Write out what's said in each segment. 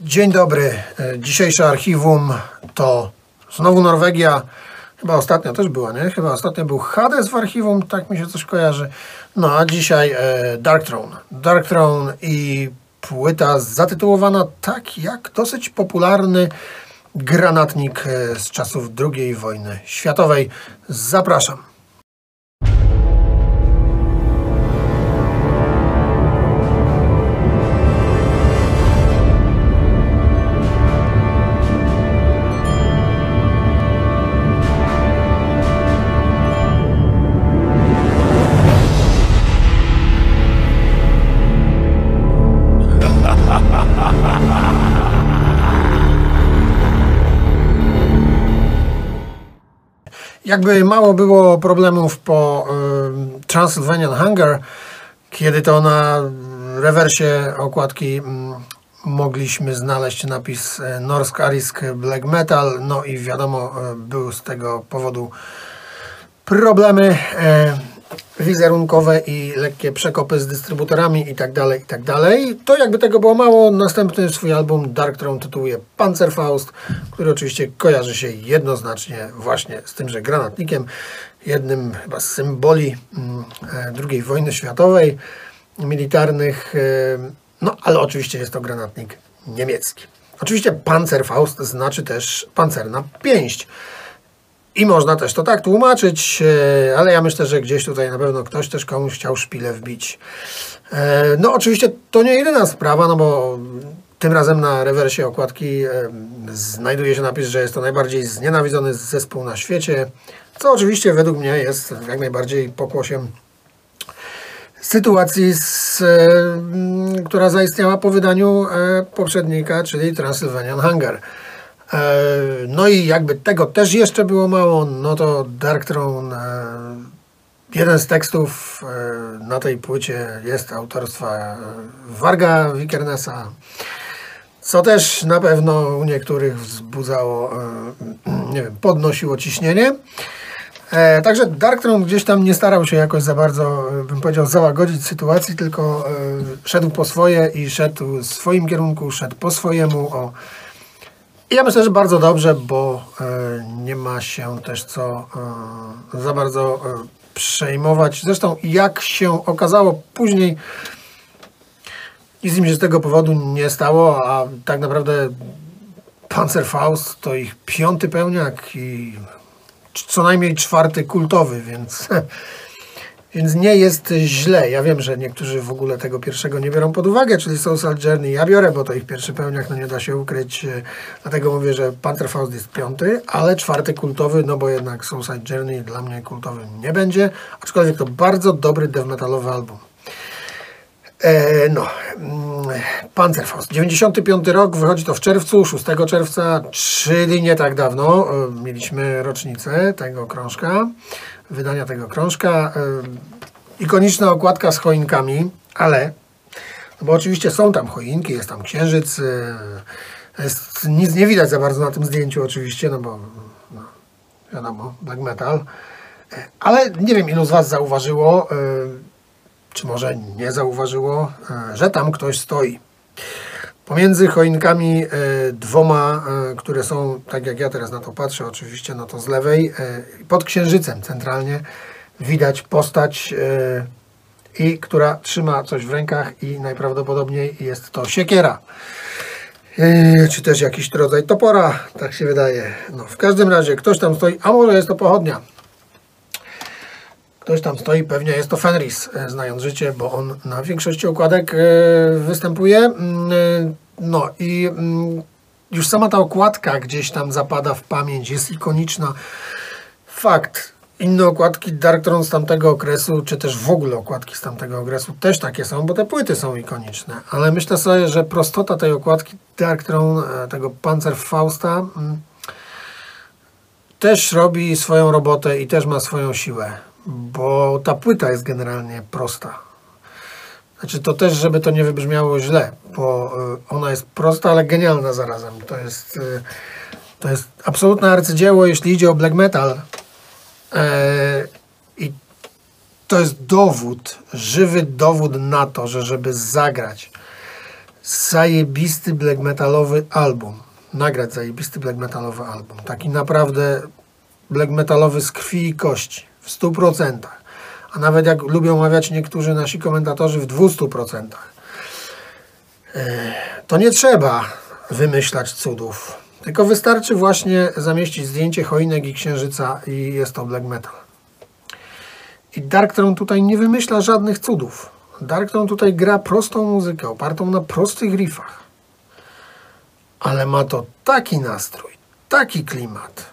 Dzień dobry. E, Dzisiejsze archiwum to znowu Norwegia. Chyba ostatnio też była, nie? Chyba ostatnio był Hades w archiwum, tak mi się coś kojarzy. No a dzisiaj e, Dark Throne. Dark Throne i płyta zatytułowana tak jak dosyć popularny granatnik e, z czasów II wojny światowej. Zapraszam. Jakby mało było problemów po y, Transylvanian Hunger, kiedy to na rewersie okładki mm, mogliśmy znaleźć napis e, Norsk Arisk Black Metal, no i wiadomo, e, były z tego powodu problemy e, wizerunkowe i lekkie przekopy z dystrybutorami i tak dalej, i tak. To jakby tego było mało, następny swój album Dark Throne tytułuje Panzerfaust, który oczywiście kojarzy się jednoznacznie właśnie z tymże granatnikiem, jednym chyba z symboli mm, e, II wojny światowej, militarnych, e, no ale oczywiście jest to granatnik niemiecki. Oczywiście Panzerfaust znaczy też pancerna pięść. I można też to tak tłumaczyć, e, ale ja myślę, że gdzieś tutaj na pewno ktoś też komuś chciał szpilę wbić. E, No oczywiście to nie jedyna sprawa, no bo tym razem na rewersie okładki e, znajduje się napis, że jest to najbardziej znienawidzony zespół na świecie, co oczywiście według mnie jest jak najbardziej pokłosiem sytuacji, z, która zaistniała po wydaniu poprzednika, czyli Transylvanian Hunger. E, No i jakby tego też jeszcze było mało, no to Dark Throne, e, jeden z tekstów e, na tej płycie jest autorstwa Warga Wikernesa, co też na pewno u niektórych wzbudzało, nie wiem, podnosiło ciśnienie. Także Dark Throne gdzieś tam nie starał się jakoś za bardzo, bym powiedział, załagodzić sytuacji, tylko szedł po swoje i szedł w swoim kierunku, szedł po swojemu. O. I ja myślę, że bardzo dobrze, bo e, nie ma się też co e, za bardzo e, przejmować. Zresztą jak się okazało później, nic im się z tego powodu nie stało, a tak naprawdę Panzerfaust to ich piąty pełniak i co najmniej czwarty kultowy, więc, więc nie jest źle. Ja wiem, że niektórzy w ogóle tego pierwszego nie biorą pod uwagę, czyli Social Journey. Ja biorę, bo to ich pierwszy pełniak, no nie da się ukryć. Dlatego mówię, że Panzerfaust jest piąty, ale czwarty kultowy, no bo jednak Social Journey dla mnie kultowym nie będzie, aczkolwiek to bardzo dobry death metalowy album. E, no, mm, Panzerfaust. 95 rok, wychodzi to w czerwcu, 6 czerwca, czyli nie tak dawno. E, mieliśmy rocznicę tego krążka, wydania tego krążka. Ikoniczna okładka z choinkami, ale, no bo oczywiście są tam choinki, jest tam księżyc, e, jest, nic nie widać za bardzo na tym zdjęciu oczywiście, no bo no, wiadomo, black metal. E, Ale nie wiem, ilu z Was zauważyło, e, czy może nie zauważyło, że tam ktoś stoi. Pomiędzy choinkami e, dwoma, e, które są, tak jak ja teraz na to patrzę, oczywiście, no to z lewej, e, pod księżycem centralnie widać postać, i która trzyma coś w rękach i najprawdopodobniej jest to siekiera. Czy też jakiś rodzaj topora, tak się wydaje. No, w każdym razie ktoś tam stoi, a może jest to pochodnia. Ktoś tam stoi, pewnie jest to Fenris, e, znając życie, bo on na większości okładek e, występuje. Mm, e, No i mm, już sama ta okładka gdzieś tam zapada w pamięć, jest ikoniczna. Fakt. Inne okładki Dark Throne z tamtego okresu, czy też w ogóle okładki z tamtego okresu też takie są, bo te płyty są ikoniczne. Ale myślę sobie, że prostota tej okładki Dark Throne, tego Panzerfausta, mm, też robi swoją robotę i też ma swoją siłę, bo ta płyta jest generalnie prosta. Znaczy to też, żeby to nie wybrzmiało źle, bo y, ona jest prosta, ale genialna zarazem. To jest, y, to jest absolutne arcydzieło, jeśli idzie o black metal. E, I to jest dowód, żywy dowód na to, że żeby zagrać zajebisty black metalowy album. Nagrać zajebisty black metalowy album. Taki naprawdę black metalowy z krwi i kości. W 100%. A nawet jak lubią mawiać niektórzy nasi komentatorzy w 200%. E, to nie trzeba wymyślać cudów. Tylko wystarczy właśnie zamieścić zdjęcie choinek i księżyca i jest to black metal. I Darkthrone tutaj nie wymyśla żadnych cudów. Darkthrone tutaj gra prostą muzykę, opartą na prostych riffach. Ale ma to taki nastrój, taki klimat,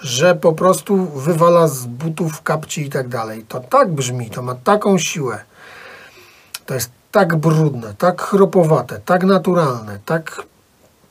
że po prostu wywala z butów, kapci i tak dalej. To tak brzmi, to ma taką siłę. To jest tak brudne, tak chropowate, tak naturalne, tak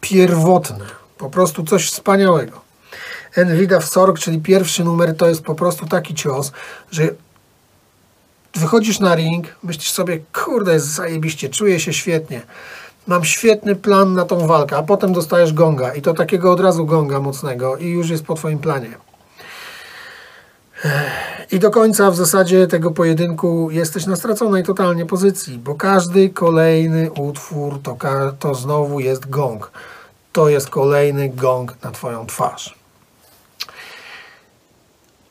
pierwotne. Po prostu coś wspaniałego. Envida w Sorg, czyli pierwszy numer, to jest po prostu taki cios, że wychodzisz na ring, myślisz sobie, kurde, jest zajebiście, czuję się świetnie. Mam świetny plan na tą walkę, a potem dostajesz gonga i to takiego od razu gonga mocnego i już jest po twoim planie. I do końca w zasadzie tego pojedynku jesteś na straconej totalnie pozycji, bo każdy kolejny utwór to, to znowu jest gong. To jest kolejny gong na twoją twarz.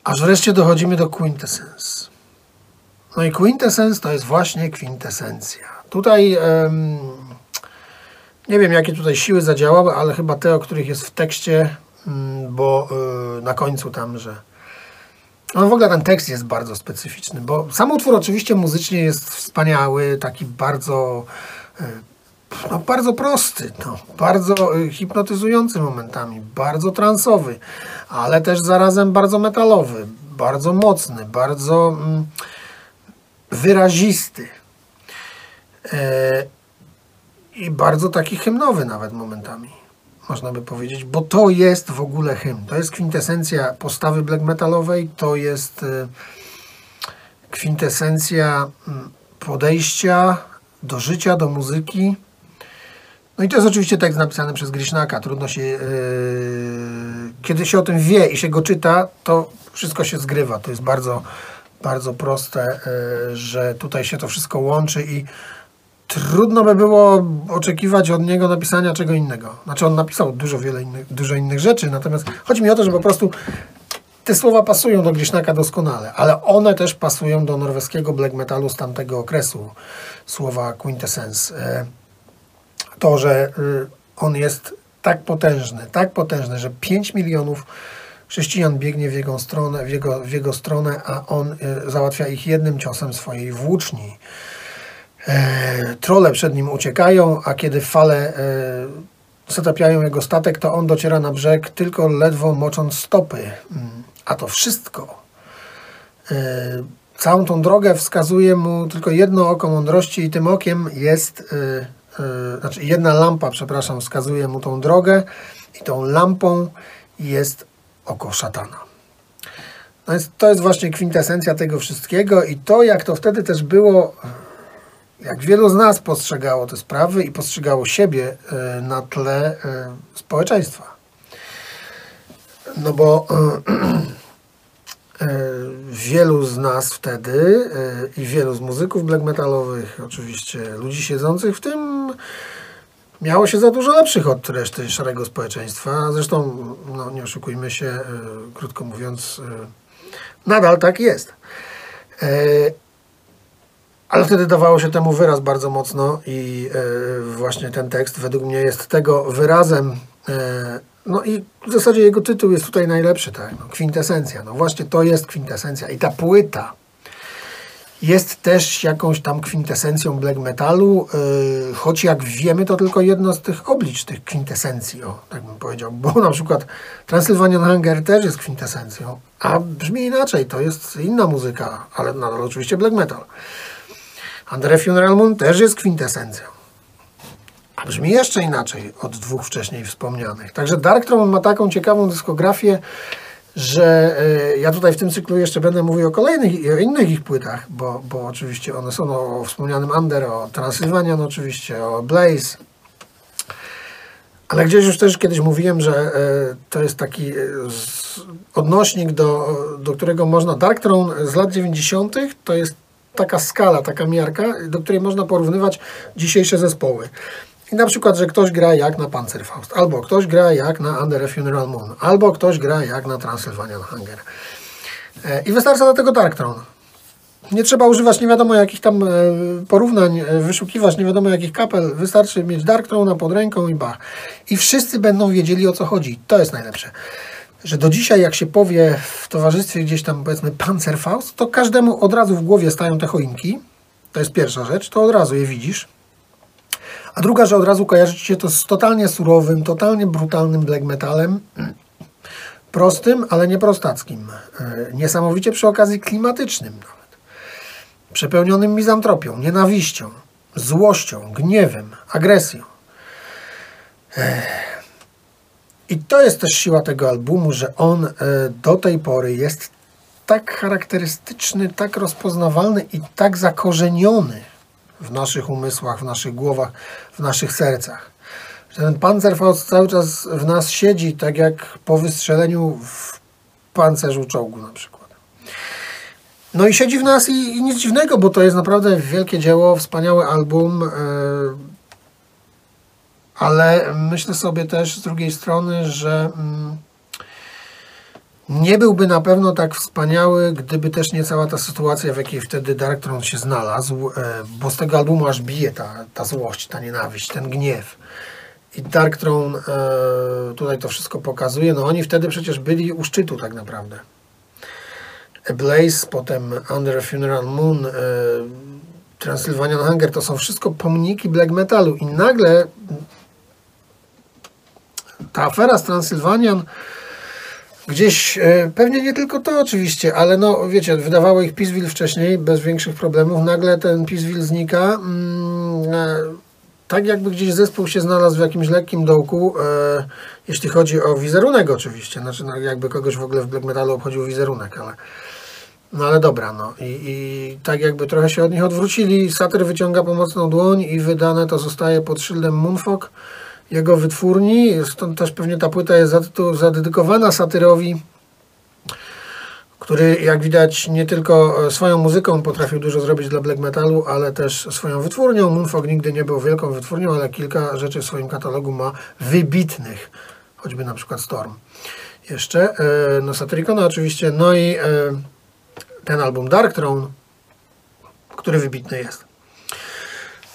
Aż wreszcie dochodzimy do quintessence. No i quintessence to jest właśnie kwintesencja. Tutaj um, nie wiem, jakie tutaj siły zadziałały, ale chyba te, o których jest w tekście, um, bo y, na końcu tam, że no w ogóle ten tekst jest bardzo specyficzny, bo sam utwór oczywiście muzycznie jest wspaniały, taki bardzo y, no, bardzo prosty, no, bardzo y, hipnotyzujący momentami, bardzo transowy, ale też zarazem bardzo metalowy, bardzo mocny, bardzo mm, wyrazisty. I bardzo taki hymnowy nawet momentami, można by powiedzieć, bo to jest w ogóle hymn. To jest kwintesencja postawy black metalowej, to jest e, kwintesencja mm, podejścia do życia, do muzyki. No i to jest oczywiście tekst napisany przez Grishnaka. Trudno się. Yy, kiedy się o tym wie i się go czyta, to wszystko się zgrywa. To jest bardzo bardzo proste, y, że tutaj się to wszystko łączy i trudno by było oczekiwać od niego napisania czego innego. Znaczy on napisał dużo wiele innych, dużo innych rzeczy, natomiast chodzi mi o to, że po prostu te słowa pasują do Grishnaka doskonale, ale one też pasują do norweskiego black metalu z tamtego okresu, słowa quintessence. Y, to, że y, on jest tak potężny, tak potężny, że 5 milionów chrześcijan biegnie w jego stronę, w jego, w jego stronę, a on y, załatwia ich jednym ciosem swojej włóczni. E, trole przed nim uciekają, a kiedy fale e, zatapiają jego statek, to on dociera na brzeg tylko ledwo mocząc stopy. Mm, a to wszystko. E, całą tą drogę wskazuje mu tylko jedno oko mądrości i tym okiem jest, znaczy jedna lampa, przepraszam, wskazuje mu tą drogę i tą lampą jest oko szatana. No jest, to jest właśnie kwintesencja tego wszystkiego i to, jak to wtedy też było, jak wielu z nas postrzegało te sprawy i postrzegało siebie e, na tle e, społeczeństwa. No bo e, wielu z nas wtedy i wielu z muzyków black metalowych, oczywiście ludzi siedzących w tym miało się za dużo lepszych od reszty szarego społeczeństwa. Zresztą, no, nie oszukujmy się, krótko mówiąc, nadal tak jest. E, ale wtedy dawało się temu wyraz bardzo mocno i właśnie ten tekst według mnie jest tego wyrazem. No i w zasadzie jego tytuł jest tutaj najlepszy, tak? No, kwintesencja. No właśnie to jest kwintesencja. I ta płyta, jest też jakąś tam kwintesencją black metalu, yy, choć jak wiemy, to tylko jedno z tych oblicz tych kwintesencji, o, tak bym powiedział, bo na przykład Transylvanian Hunger też jest kwintesencją, a brzmi inaczej, to jest inna muzyka, ale nadal oczywiście black metal. Andre Funeral Moon też jest kwintesencją, a brzmi jeszcze inaczej od dwóch wcześniej wspomnianych. Także Dark Throne ma taką ciekawą dyskografię, że e, ja tutaj w tym cyklu jeszcze będę mówił o kolejnych, o innych ich płytach, bo, bo oczywiście one są o wspomnianym Under, o Transylvanian oczywiście, o Blaze. Ale gdzieś już też kiedyś mówiłem, że e, to jest taki e, odnośnik, do, do którego można, Dark Throne z lat 90. to jest taka skala, taka miarka, do której można porównywać dzisiejsze zespoły. I na przykład, że ktoś gra jak na Panzerfaust, albo ktoś gra jak na Under a Funeral Moon, albo ktoś gra jak na Transylvanian Hunger. E, I wystarcza do tego Darktron. Nie trzeba używać nie wiadomo jakich tam e, porównań, e, wyszukiwać nie wiadomo jakich kapel. Wystarczy mieć Darktrona pod ręką i bach. I wszyscy będą wiedzieli o co chodzi. To jest najlepsze. Że do dzisiaj jak się powie w towarzystwie gdzieś tam powiedzmy Panzerfaust, to każdemu od razu w głowie stają te choinki. To jest pierwsza rzecz, to od razu je widzisz. A druga, że od razu kojarzy ci się to z totalnie surowym, totalnie brutalnym black metalem. Prostym, ale nie prostackim. E, Niesamowicie przy okazji klimatycznym nawet. Przepełnionym mizantropią, nienawiścią, złością, gniewem, agresją. Ech. I to jest też siła tego albumu, że on e, do tej pory jest tak charakterystyczny, tak rozpoznawalny i tak zakorzeniony w naszych umysłach, w naszych głowach, w naszych sercach. Że ten Panzerfaust cały czas w nas siedzi, tak jak po wystrzeleniu w pancerzu czołgu na przykład. No i siedzi w nas i, i nic dziwnego, bo to jest naprawdę wielkie dzieło, wspaniały album. Yy, ale myślę sobie też z drugiej strony, że mm, nie byłby na pewno tak wspaniały, gdyby też nie cała ta sytuacja, w jakiej wtedy Darktron się znalazł, e, bo z tego albumu aż bije ta, ta złość, ta nienawiść, ten gniew. I Darktron e, tutaj to wszystko pokazuje. No oni wtedy przecież byli u szczytu tak naprawdę. A Blaze, potem Under a Funeral Moon, e, Transylvanian Hunger, to są wszystko pomniki black metalu i nagle ta afera z Transylvanian gdzieś, e, pewnie nie tylko to oczywiście, ale no wiecie, wydawało ich Peaceville wcześniej bez większych problemów, nagle ten Peaceville znika. Mm, e, tak jakby gdzieś zespół się znalazł w jakimś lekkim dołku, e, jeśli chodzi o wizerunek oczywiście, znaczy no, jakby kogoś w ogóle w black metalu obchodził wizerunek, ale no ale dobra, no. I, i tak jakby trochę się od nich odwrócili, Satyr wyciąga pomocną dłoń i wydane to zostaje pod szyldem Moonfog jego wytwórni. Stąd też pewnie ta płyta jest zadedykowana satyrowi, który jak widać nie tylko e, swoją muzyką potrafił dużo zrobić dla black metalu, ale też swoją wytwórnią. Moonfog nigdy nie był wielką wytwórnią, ale kilka rzeczy w swoim katalogu ma wybitnych, choćby na przykład Storm. Jeszcze, e, no Satyricona oczywiście, no i e, ten album Dark Throne, który wybitny jest.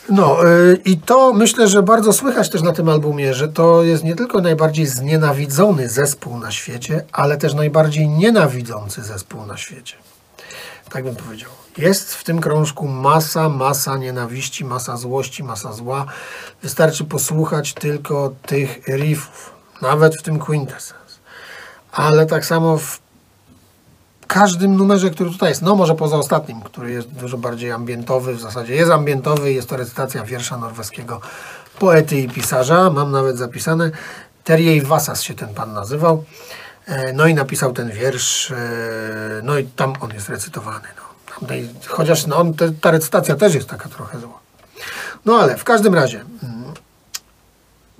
No yy, i to myślę, że bardzo słychać też na tym albumie, że to jest nie tylko najbardziej znienawidzony zespół na świecie, ale też najbardziej nienawidzący zespół na świecie. Tak bym powiedział. Jest w tym krążku masa, masa nienawiści, masa złości, masa zła. Wystarczy posłuchać tylko tych riffów, nawet w tym Quintessence. Ale tak samo w każdym numerze, który tutaj jest, no może poza ostatnim, który jest dużo bardziej ambientowy, w zasadzie jest ambientowy, jest to recytacja wiersza norweskiego poety i pisarza, mam nawet zapisane, Terje Vasas się ten pan nazywał, e, no i napisał ten wiersz, e, no i tam on jest recytowany. No. Chociaż no, on, te, ta recytacja też jest taka trochę zła. No ale w każdym razie, mm,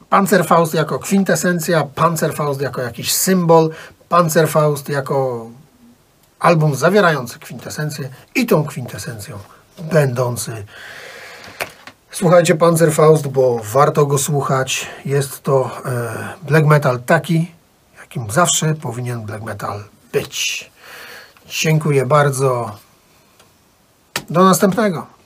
Panzerfaust jako kwintesencja, Panzerfaust jako jakiś symbol, Panzerfaust jako album zawierający kwintesencję i tą kwintesencją będący. Słuchajcie Panzerfaust, bo warto go słuchać. Jest to e, black metal taki, jakim zawsze powinien black metal być. Dziękuję bardzo. Do następnego.